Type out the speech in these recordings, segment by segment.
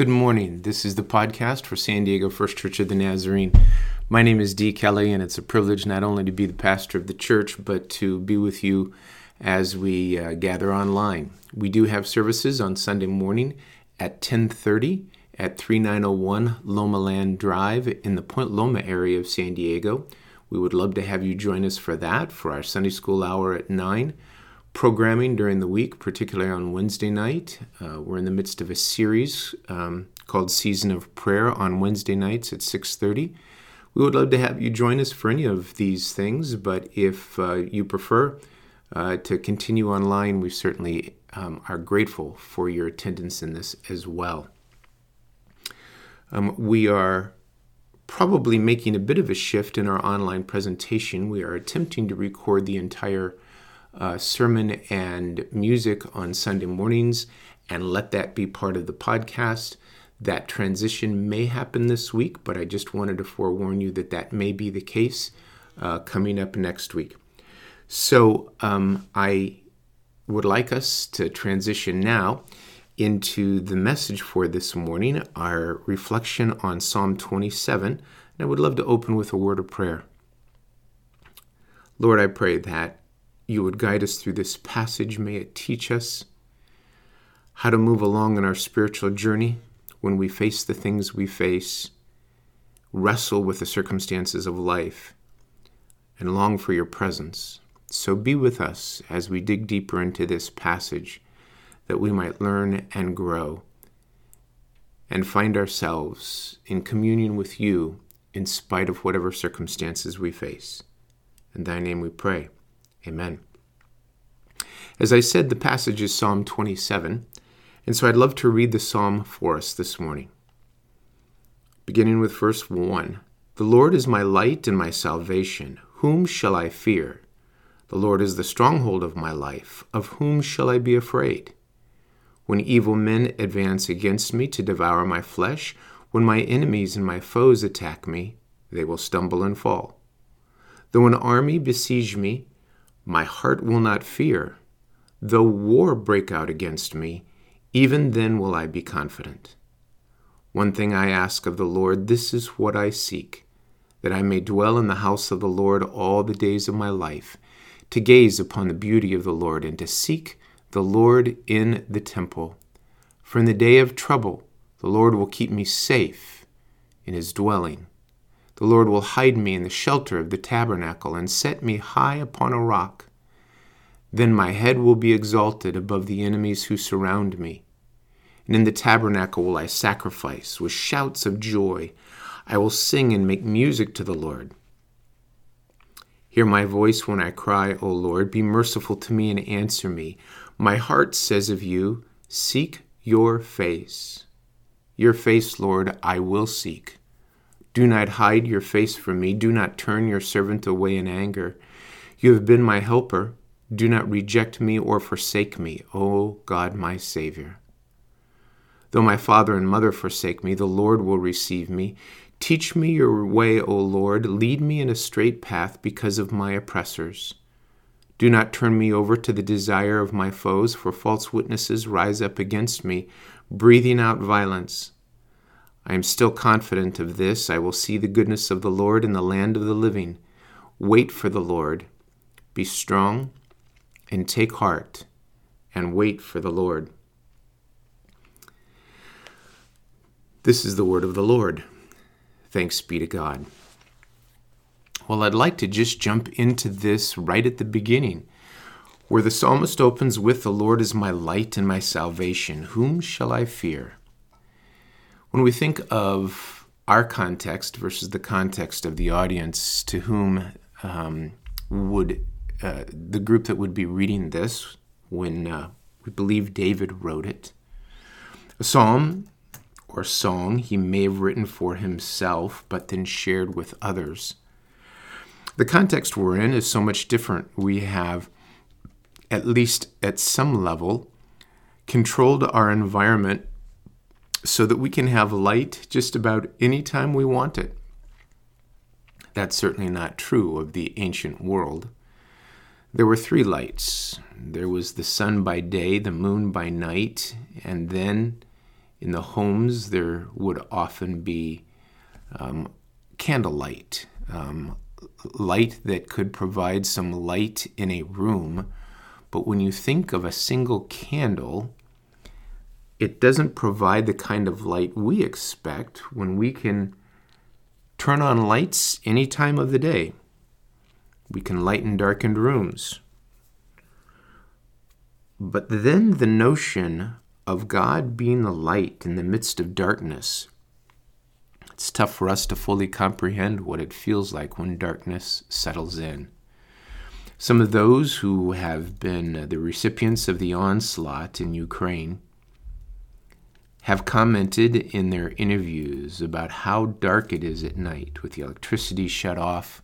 Good morning. This is the podcast for San Diego First Church of the Nazarene. My name is Dee Kelly, and it's a privilege not only to be the pastor of the church, but to be with you as we uh, gather online. We do have services on Sunday morning at 10:30 at 3901 Lomaland Drive in the Point Loma area of San Diego. We would love to have you join us for that for our Sunday school hour at 9 programming during the week, particularly on Wednesday night. Uh, we're in the midst of a series um, called Season of Prayer on Wednesday nights at 6:30. We would love to have you join us for any of these things, but if uh, you prefer uh, to continue online, we certainly um, are grateful for your attendance in this as well. Um, we are probably making a bit of a shift in our online presentation. We are attempting to record the entire uh, sermon and music on Sunday mornings and let that be part of the podcast. That transition may happen this week, but I just wanted to forewarn you that that may be the case uh, coming up next week. So um, I would like us to transition now into the message for this morning, our reflection on Psalm 27. And I would love to open with a word of prayer. Lord, I pray that you would guide us through this passage. May it teach us how to move along in our spiritual journey when we face the things we face, wrestle with the circumstances of life, and long for your presence. So be with us as we dig deeper into this passage that we might learn and grow and find ourselves in communion with you in spite of whatever circumstances we face. In thy name we pray. Amen. As I said, the passage is Psalm 27, and so I'd love to read the psalm for us this morning. Beginning with verse 1 The Lord is my light and my salvation. Whom shall I fear? The Lord is the stronghold of my life. Of whom shall I be afraid? When evil men advance against me to devour my flesh, when my enemies and my foes attack me, they will stumble and fall. Though an army besiege me, my heart will not fear. Though war break out against me, even then will I be confident. One thing I ask of the Lord, this is what I seek, that I may dwell in the house of the Lord all the days of my life, to gaze upon the beauty of the Lord, and to seek the Lord in the temple. For in the day of trouble, the Lord will keep me safe in his dwelling. The Lord will hide me in the shelter of the tabernacle and set me high upon a rock. Then my head will be exalted above the enemies who surround me. And in the tabernacle will I sacrifice with shouts of joy. I will sing and make music to the Lord. Hear my voice when I cry, O Lord. Be merciful to me and answer me. My heart says of you, Seek your face. Your face, Lord, I will seek. Do not hide your face from me. Do not turn your servant away in anger. You have been my helper. Do not reject me or forsake me, O God my Savior. Though my father and mother forsake me, the Lord will receive me. Teach me your way, O Lord. Lead me in a straight path because of my oppressors. Do not turn me over to the desire of my foes, for false witnesses rise up against me, breathing out violence. I am still confident of this. I will see the goodness of the Lord in the land of the living. Wait for the Lord. Be strong and take heart and wait for the Lord. This is the word of the Lord. Thanks be to God. Well, I'd like to just jump into this right at the beginning, where the psalmist opens with The Lord is my light and my salvation. Whom shall I fear? When we think of our context versus the context of the audience to whom um, would uh, the group that would be reading this when uh, we believe David wrote it. A psalm or song he may have written for himself, but then shared with others. The context we're in is so much different. We have, at least at some level, controlled our environment so that we can have light just about any time we want it. That's certainly not true of the ancient world. There were three lights there was the sun by day, the moon by night, and then In the homes, there would often be um, candlelight, um, light that could provide some light in a room. But when you think of a single candle, it doesn't provide the kind of light we expect when we can turn on lights any time of the day. We can lighten darkened rooms. But then the notion of God being the light in the midst of darkness it's tough for us to fully comprehend what it feels like when darkness settles in. Some of those who have been the recipients of the onslaught in Ukraine have commented in their interviews about how dark it is at night with the electricity shut off,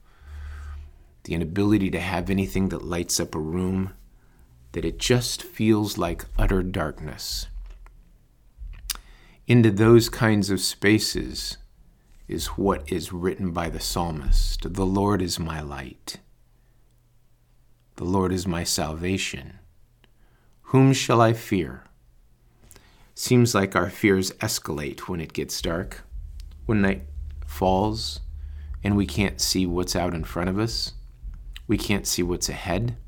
the inability to have anything that lights up a room, that it just feels like utter darkness. Into those kinds of spaces, is what is written by the psalmist The Lord is my light, the Lord is my salvation. Whom shall I fear? Seems like our fears escalate when it gets dark, when night falls, and we can't see what's out in front of us. We can't see what's ahead.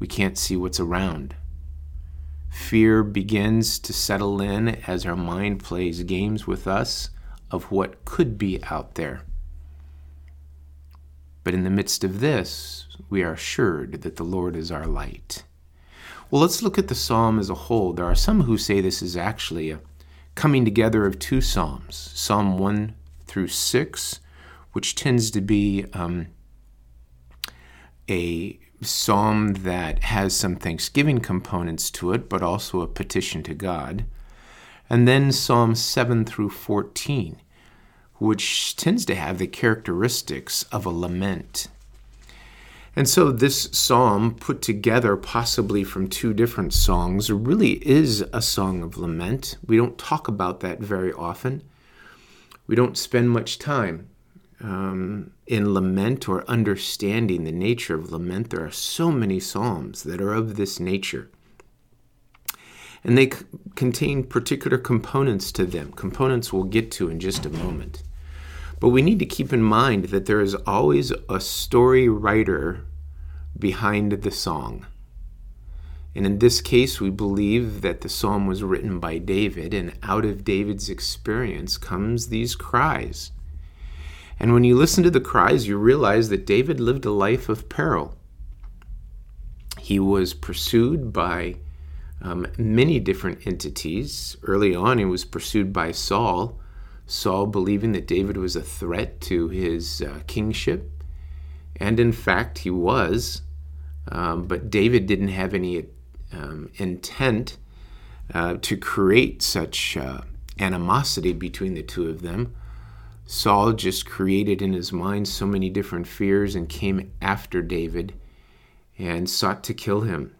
We can't see what's around. Fear begins to settle in as our mind plays games with us of what could be out there. But in the midst of this, we are assured that the Lord is our light. Well, let's look at the psalm as a whole. There are some who say this is actually a coming together of two psalms Psalm 1 through 6, which tends to be um, a psalm that has some thanksgiving components to it, but also a petition to God and then Psalm 7 through 14, which tends to have the characteristics of a lament. And so, this psalm, put together possibly from two different songs, really is a song of lament. We don't talk about that very often. We don't spend much time um, in lament or understanding the nature of lament. There are so many psalms that are of this nature and they c- contain particular components to them, components we'll get to in just a moment. But we need to keep in mind that there is always a story writer behind the song. And in this case, we believe that the psalm was written by David, and out of David's experience comes these cries. And when you listen to the cries, you realize that David lived a life of peril. He was pursued by um, many different entities. Early on, he was pursued by Saul, Saul believing that David was a threat to his uh, kingship. And in fact, he was. Um, but David didn't have any um, intent uh, to create such uh, animosity between the two of them. Saul just created in his mind so many different fears and came after David and sought to kill him.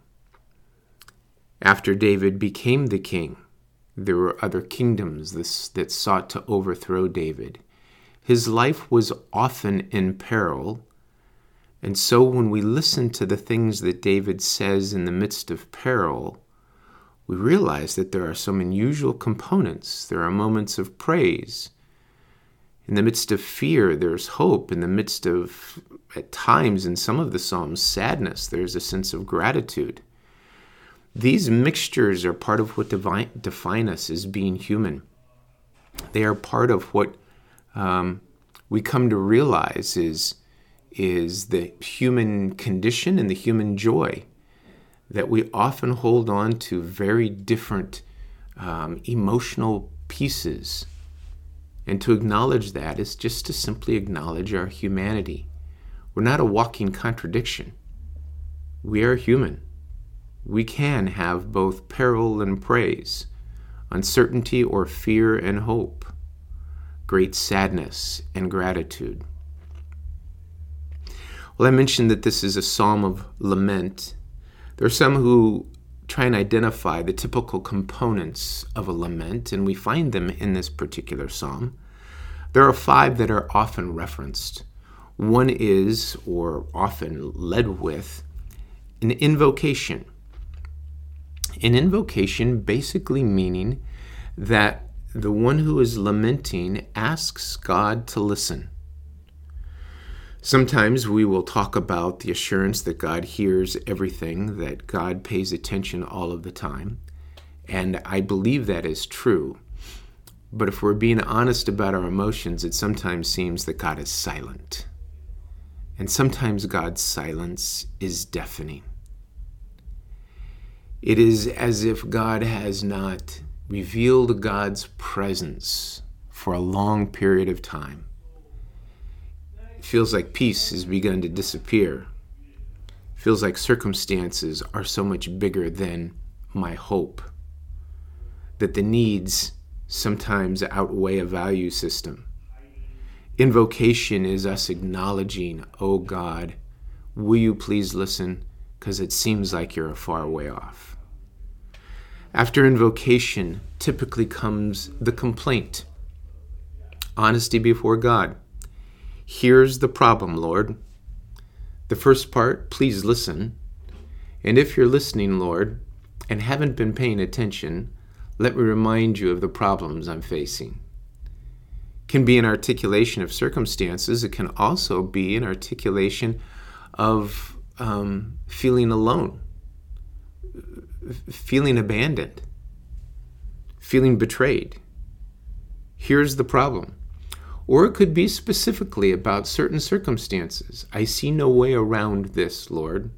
After David became the king, there were other kingdoms that sought to overthrow David. His life was often in peril, and so when we listen to the things that David says in the midst of peril, we realize that there are some unusual components. There are moments of praise. In the midst of fear, there's hope. In the midst of, at times, in some of the Psalms, sadness, there's a sense of gratitude. These mixtures are part of what divine, define us as being human. They are part of what um, we come to realize is, is the human condition and the human joy that we often hold on to very different um, emotional pieces. And to acknowledge that is just to simply acknowledge our humanity. We're not a walking contradiction. We are human we can have both peril and praise, uncertainty or fear and hope, great sadness and gratitude. Well, I mentioned that this is a psalm of lament. There are some who try and identify the typical components of a lament, and we find them in this particular psalm. There are five that are often referenced. One is, or often led with, an invocation an invocation basically meaning that the one who is lamenting asks God to listen. Sometimes we will talk about the assurance that God hears everything, that God pays attention all of the time. And I believe that is true. But if we're being honest about our emotions, it sometimes seems that God is silent. And sometimes God's silence is deafening. It is as if God has not revealed God's presence for a long period of time. It feels like peace has begun to disappear. It feels like circumstances are so much bigger than my hope. That the needs sometimes outweigh a value system. Invocation is us acknowledging, oh God, will you please listen? Because it seems like you're a far way off. After invocation, typically comes the complaint honesty before God. Here's the problem, Lord. The first part, please listen. And if you're listening, Lord, and haven't been paying attention, let me remind you of the problems I'm facing. can be an articulation of circumstances. It can also be an articulation of um, feeling alone feeling abandoned, feeling betrayed. Here's the problem. Or it could be specifically about certain circumstances. I see no way around this, Lord.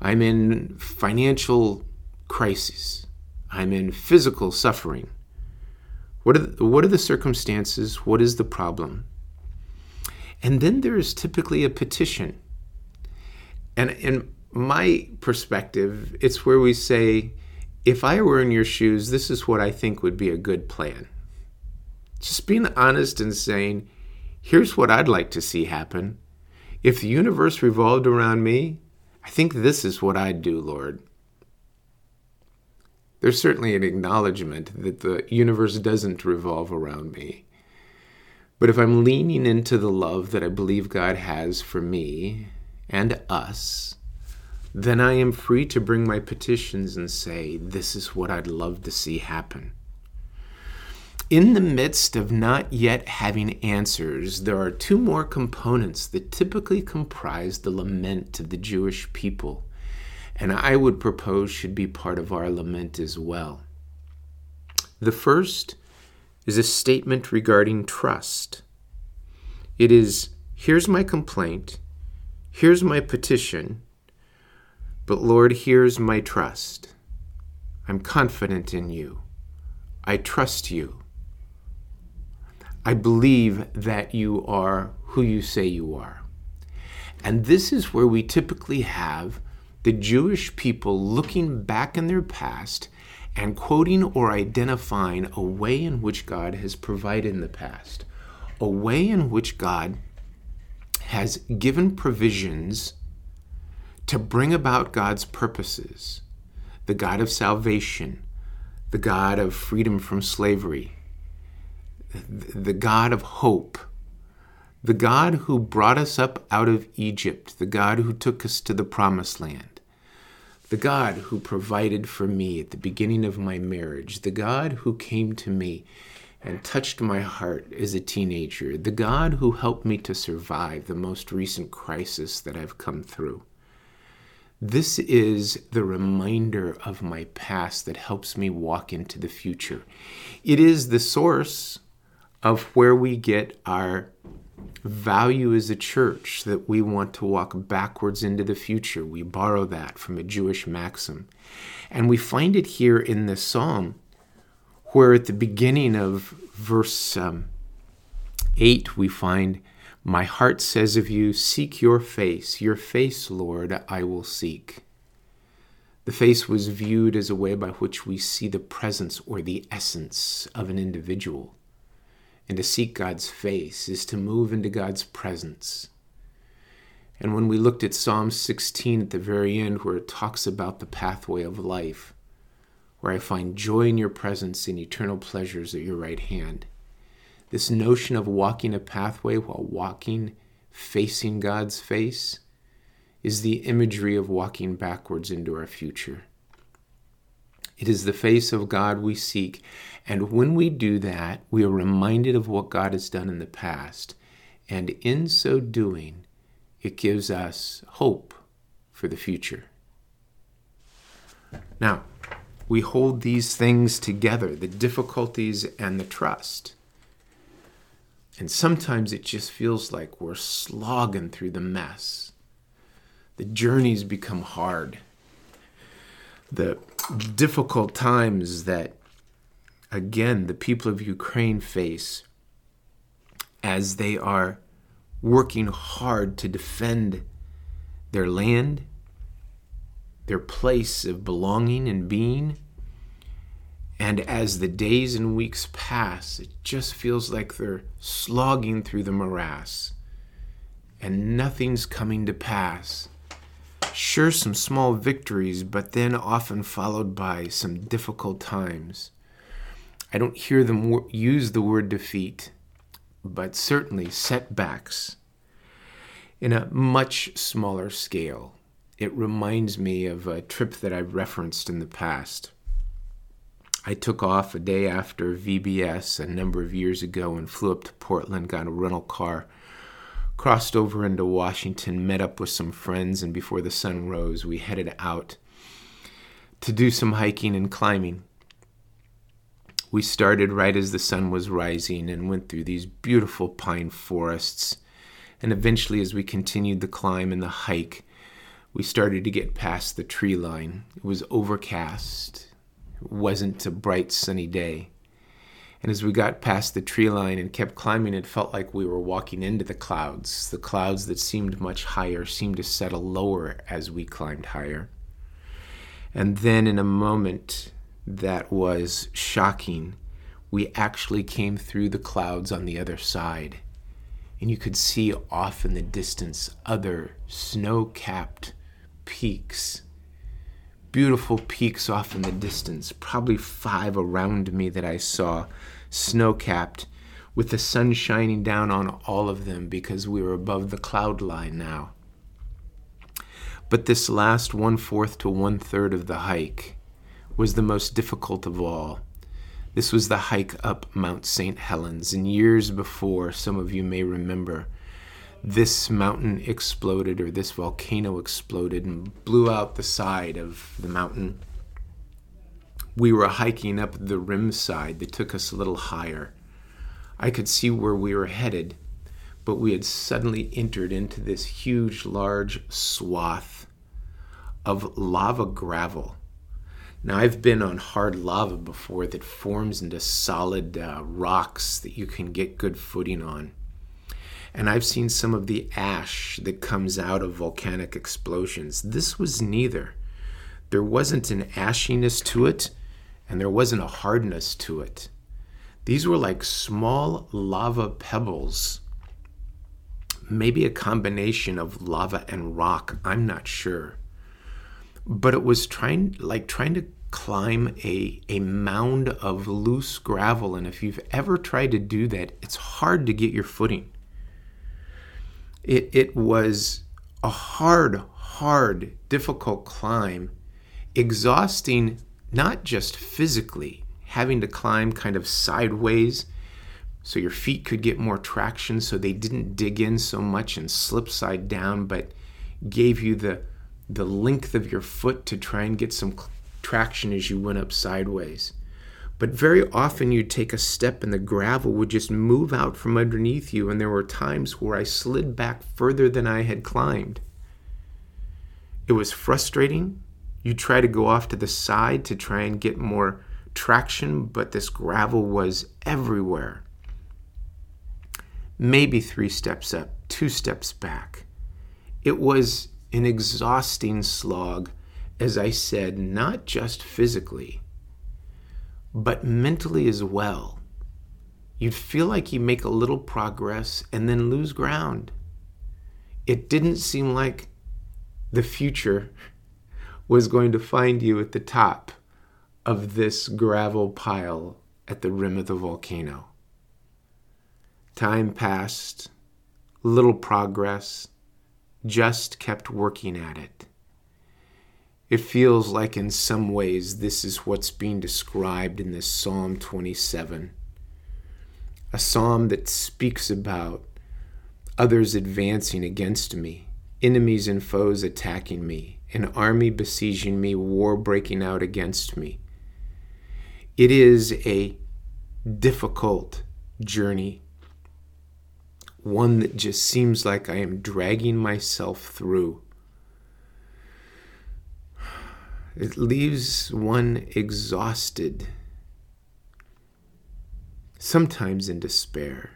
I'm in financial crisis. I'm in physical suffering. What are the, what are the circumstances? What is the problem? And then there is typically a petition. And, and my perspective, it's where we say, if I were in your shoes, this is what I think would be a good plan. Just being honest and saying, here's what I'd like to see happen. If the universe revolved around me, I think this is what I'd do, Lord. There's certainly an acknowledgement that the universe doesn't revolve around me. But if I'm leaning into the love that I believe God has for me and us, then I am free to bring my petitions and say, This is what I'd love to see happen. In the midst of not yet having answers, there are two more components that typically comprise the lament of the Jewish people, and I would propose should be part of our lament as well. The first is a statement regarding trust. It is, Here's my complaint, here's my petition but Lord, here's my trust. I'm confident in you. I trust you. I believe that you are who you say you are. And this is where we typically have the Jewish people looking back in their past and quoting or identifying a way in which God has provided in the past, a way in which God has given provisions to bring about God's purposes, the God of salvation, the God of freedom from slavery, the God of hope, the God who brought us up out of Egypt, the God who took us to the promised land, the God who provided for me at the beginning of my marriage, the God who came to me and touched my heart as a teenager, the God who helped me to survive the most recent crisis that I've come through. This is the reminder of my past that helps me walk into the future. It is the source of where we get our value as a church that we want to walk backwards into the future. We borrow that from a Jewish maxim. And we find it here in this psalm, where at the beginning of verse um, 8, we find my heart says of you, Seek your face. Your face, Lord, I will seek. The face was viewed as a way by which we see the presence or the essence of an individual. And to seek God's face is to move into God's presence. And when we looked at Psalm 16 at the very end, where it talks about the pathway of life, where I find joy in your presence and eternal pleasures at your right hand, this notion of walking a pathway while walking facing God's face is the imagery of walking backwards into our future. It is the face of God we seek. And when we do that, we are reminded of what God has done in the past. And in so doing, it gives us hope for the future. Now, we hold these things together the difficulties and the trust. And sometimes it just feels like we're slogging through the mess. The journeys become hard. The difficult times that, again, the people of Ukraine face as they are working hard to defend their land, their place of belonging and being. And as the days and weeks pass, it just feels like they're slogging through the morass and nothing's coming to pass. Sure, some small victories, but then often followed by some difficult times. I don't hear them use the word defeat, but certainly setbacks in a much smaller scale. It reminds me of a trip that I've referenced in the past. I took off a day after VBS a number of years ago and flew up to Portland, got a rental car, crossed over into Washington, met up with some friends, and before the sun rose, we headed out to do some hiking and climbing. We started right as the sun was rising and went through these beautiful pine forests. And eventually, as we continued the climb and the hike, we started to get past the tree line. It was overcast, wasn't a bright, sunny day. And as we got past the tree line and kept climbing, it felt like we were walking into the clouds. The clouds that seemed much higher seemed to settle lower as we climbed higher. And then, in a moment, that was shocking. We actually came through the clouds on the other side, and you could see off in the distance other snow capped peaks. Beautiful peaks off in the distance, probably five around me that I saw, snow capped, with the sun shining down on all of them because we were above the cloud line now. But this last one fourth to one third of the hike, was the most difficult of all. This was the hike up Mount St. Helens, and years before, some of you may remember, this mountain exploded or this volcano exploded and blew out the side of the mountain. We were hiking up the rim side that took us a little higher. I could see where we were headed, but we had suddenly entered into this huge, large swath of lava gravel now, I've been on hard lava before that forms into solid uh, rocks that you can get good footing on. And I've seen some of the ash that comes out of volcanic explosions. This was neither. There wasn't an ashiness to it, and there wasn't a hardness to it. These were like small lava pebbles. Maybe a combination of lava and rock, I'm not sure but it was trying like trying to climb a, a mound of loose gravel and if you've ever tried to do that it's hard to get your footing it, it was a hard hard difficult climb exhausting not just physically having to climb kind of sideways so your feet could get more traction so they didn't dig in so much and slip side down but gave you the the length of your foot to try and get some traction as you went up sideways. But very often you'd take a step and the gravel would just move out from underneath you, and there were times where I slid back further than I had climbed. It was frustrating. You try to go off to the side to try and get more traction, but this gravel was everywhere. Maybe three steps up, two steps back. It was an exhausting slog, as I said, not just physically, but mentally as well. You'd feel like you make a little progress and then lose ground. It didn't seem like the future was going to find you at the top of this gravel pile at the rim of the volcano. Time passed, little progress, just kept working at it. It feels like, in some ways, this is what's being described in this Psalm 27. A psalm that speaks about others advancing against me, enemies and foes attacking me, an army besieging me, war breaking out against me. It is a difficult journey, one that just seems like I am dragging myself through. It leaves one exhausted, sometimes in despair,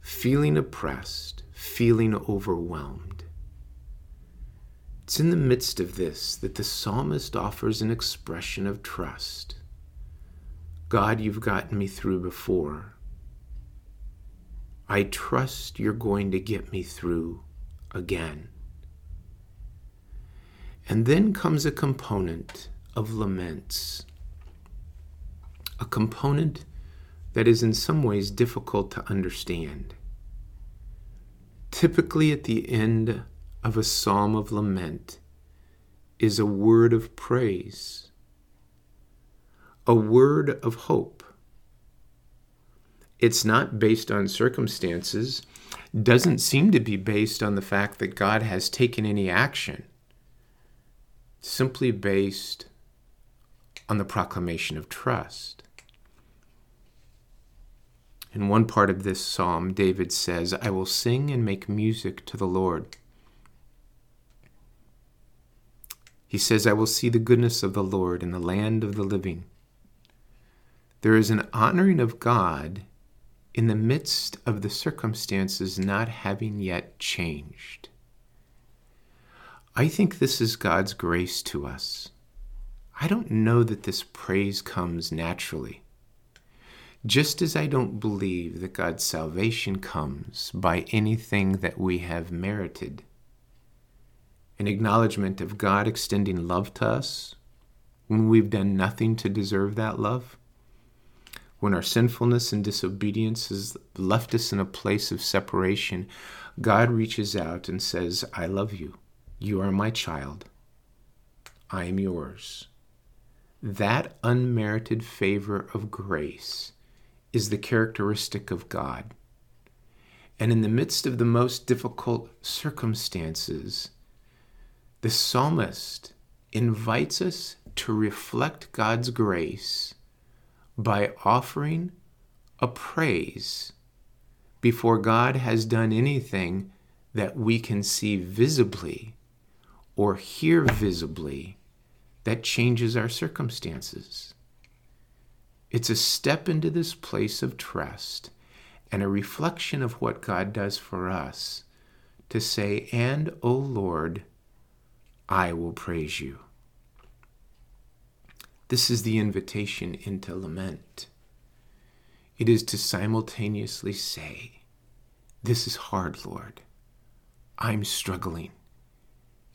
feeling oppressed, feeling overwhelmed. It's in the midst of this that the psalmist offers an expression of trust. God, you've gotten me through before. I trust you're going to get me through again. And then comes a component of laments, a component that is in some ways difficult to understand. Typically, at the end of a psalm of lament is a word of praise, a word of hope. It's not based on circumstances, doesn't seem to be based on the fact that God has taken any action simply based on the proclamation of trust. In one part of this psalm, David says, I will sing and make music to the Lord. He says, I will see the goodness of the Lord in the land of the living. There is an honoring of God in the midst of the circumstances not having yet changed. I think this is God's grace to us. I don't know that this praise comes naturally. Just as I don't believe that God's salvation comes by anything that we have merited. An acknowledgement of God extending love to us when we've done nothing to deserve that love. When our sinfulness and disobedience has left us in a place of separation, God reaches out and says, I love you. You are my child. I am yours. That unmerited favor of grace is the characteristic of God. And in the midst of the most difficult circumstances, the psalmist invites us to reflect God's grace by offering a praise before God has done anything that we can see visibly or hear visibly that changes our circumstances. It's a step into this place of trust and a reflection of what God does for us to say, And, O Lord, I will praise you. This is the invitation into lament. It is to simultaneously say, This is hard, Lord. I'm struggling.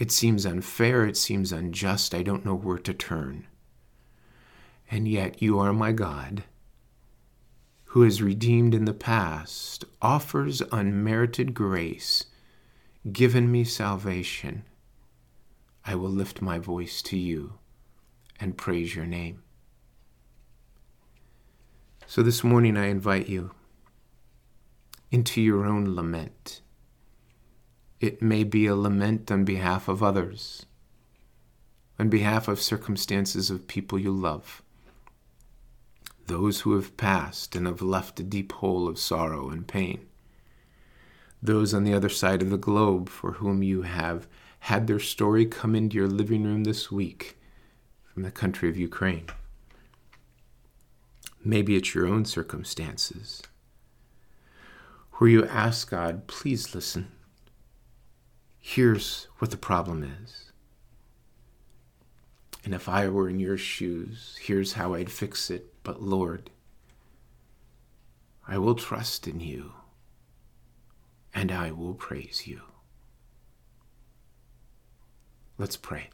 It seems unfair, it seems unjust, I don't know where to turn. And yet you are my God, who has redeemed in the past, offers unmerited grace, given me salvation. I will lift my voice to you and praise your name. So this morning I invite you into your own lament it may be a lament on behalf of others, on behalf of circumstances of people you love, those who have passed and have left a deep hole of sorrow and pain, those on the other side of the globe for whom you have had their story come into your living room this week from the country of Ukraine. Maybe it's your own circumstances where you ask God, please listen here's what the problem is. And if I were in your shoes, here's how I'd fix it. But Lord, I will trust in you and I will praise you. Let's pray.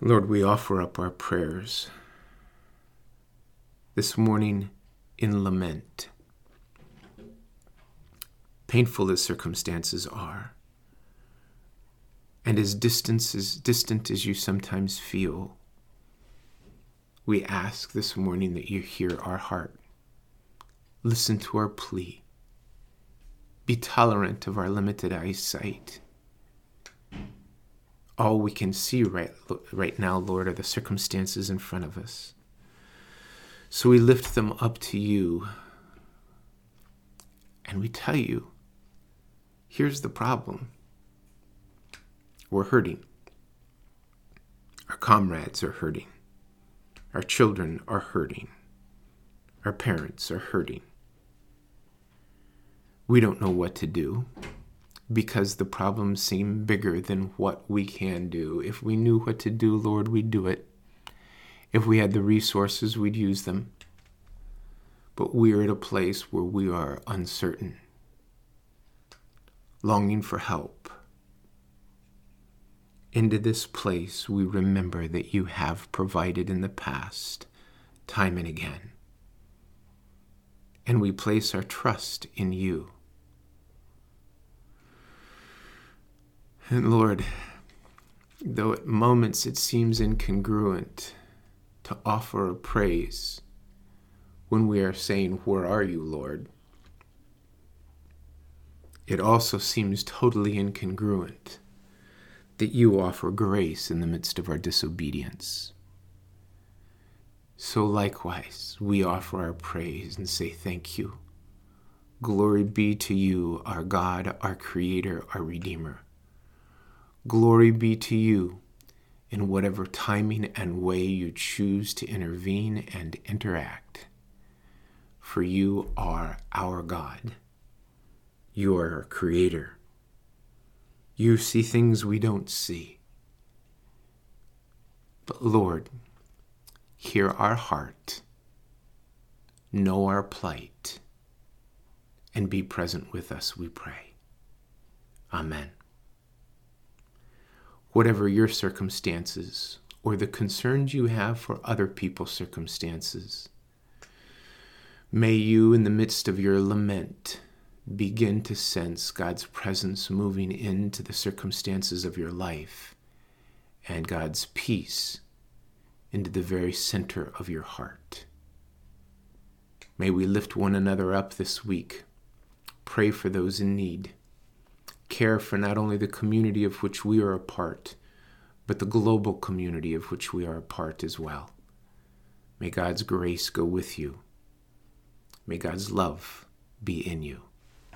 Lord, we offer up our prayers this morning in lament painful as circumstances are. And as distant as, distant as you sometimes feel, we ask this morning that you hear our heart. Listen to our plea. Be tolerant of our limited eyesight. All we can see right, right now, Lord, are the circumstances in front of us. So we lift them up to you and we tell you here's the problem we're hurting. Our comrades are hurting. Our children are hurting. Our parents are hurting. We don't know what to do because the problems seem bigger than what we can do. If we knew what to do, Lord, we'd do it. If we had the resources, we'd use them. But we're at a place where we are uncertain, longing for help. Into this place, we remember that you have provided in the past, time and again. And we place our trust in you. And Lord, though at moments it seems incongruent, to offer a praise when we are saying, Where are you, Lord? It also seems totally incongruent that you offer grace in the midst of our disobedience. So likewise, we offer our praise and say thank you. Glory be to you, our God, our Creator, our Redeemer. Glory be to you in whatever timing and way you choose to intervene and interact. For you are our God. You are our Creator. You see things we don't see. But Lord, hear our heart, know our plight, and be present with us, we pray. Amen whatever your circumstances or the concerns you have for other people's circumstances. May you, in the midst of your lament, begin to sense God's presence moving into the circumstances of your life and God's peace into the very center of your heart. May we lift one another up this week, pray for those in need care for not only the community of which we are a part, but the global community of which we are a part as well. May God's grace go with you. May God's love be in you.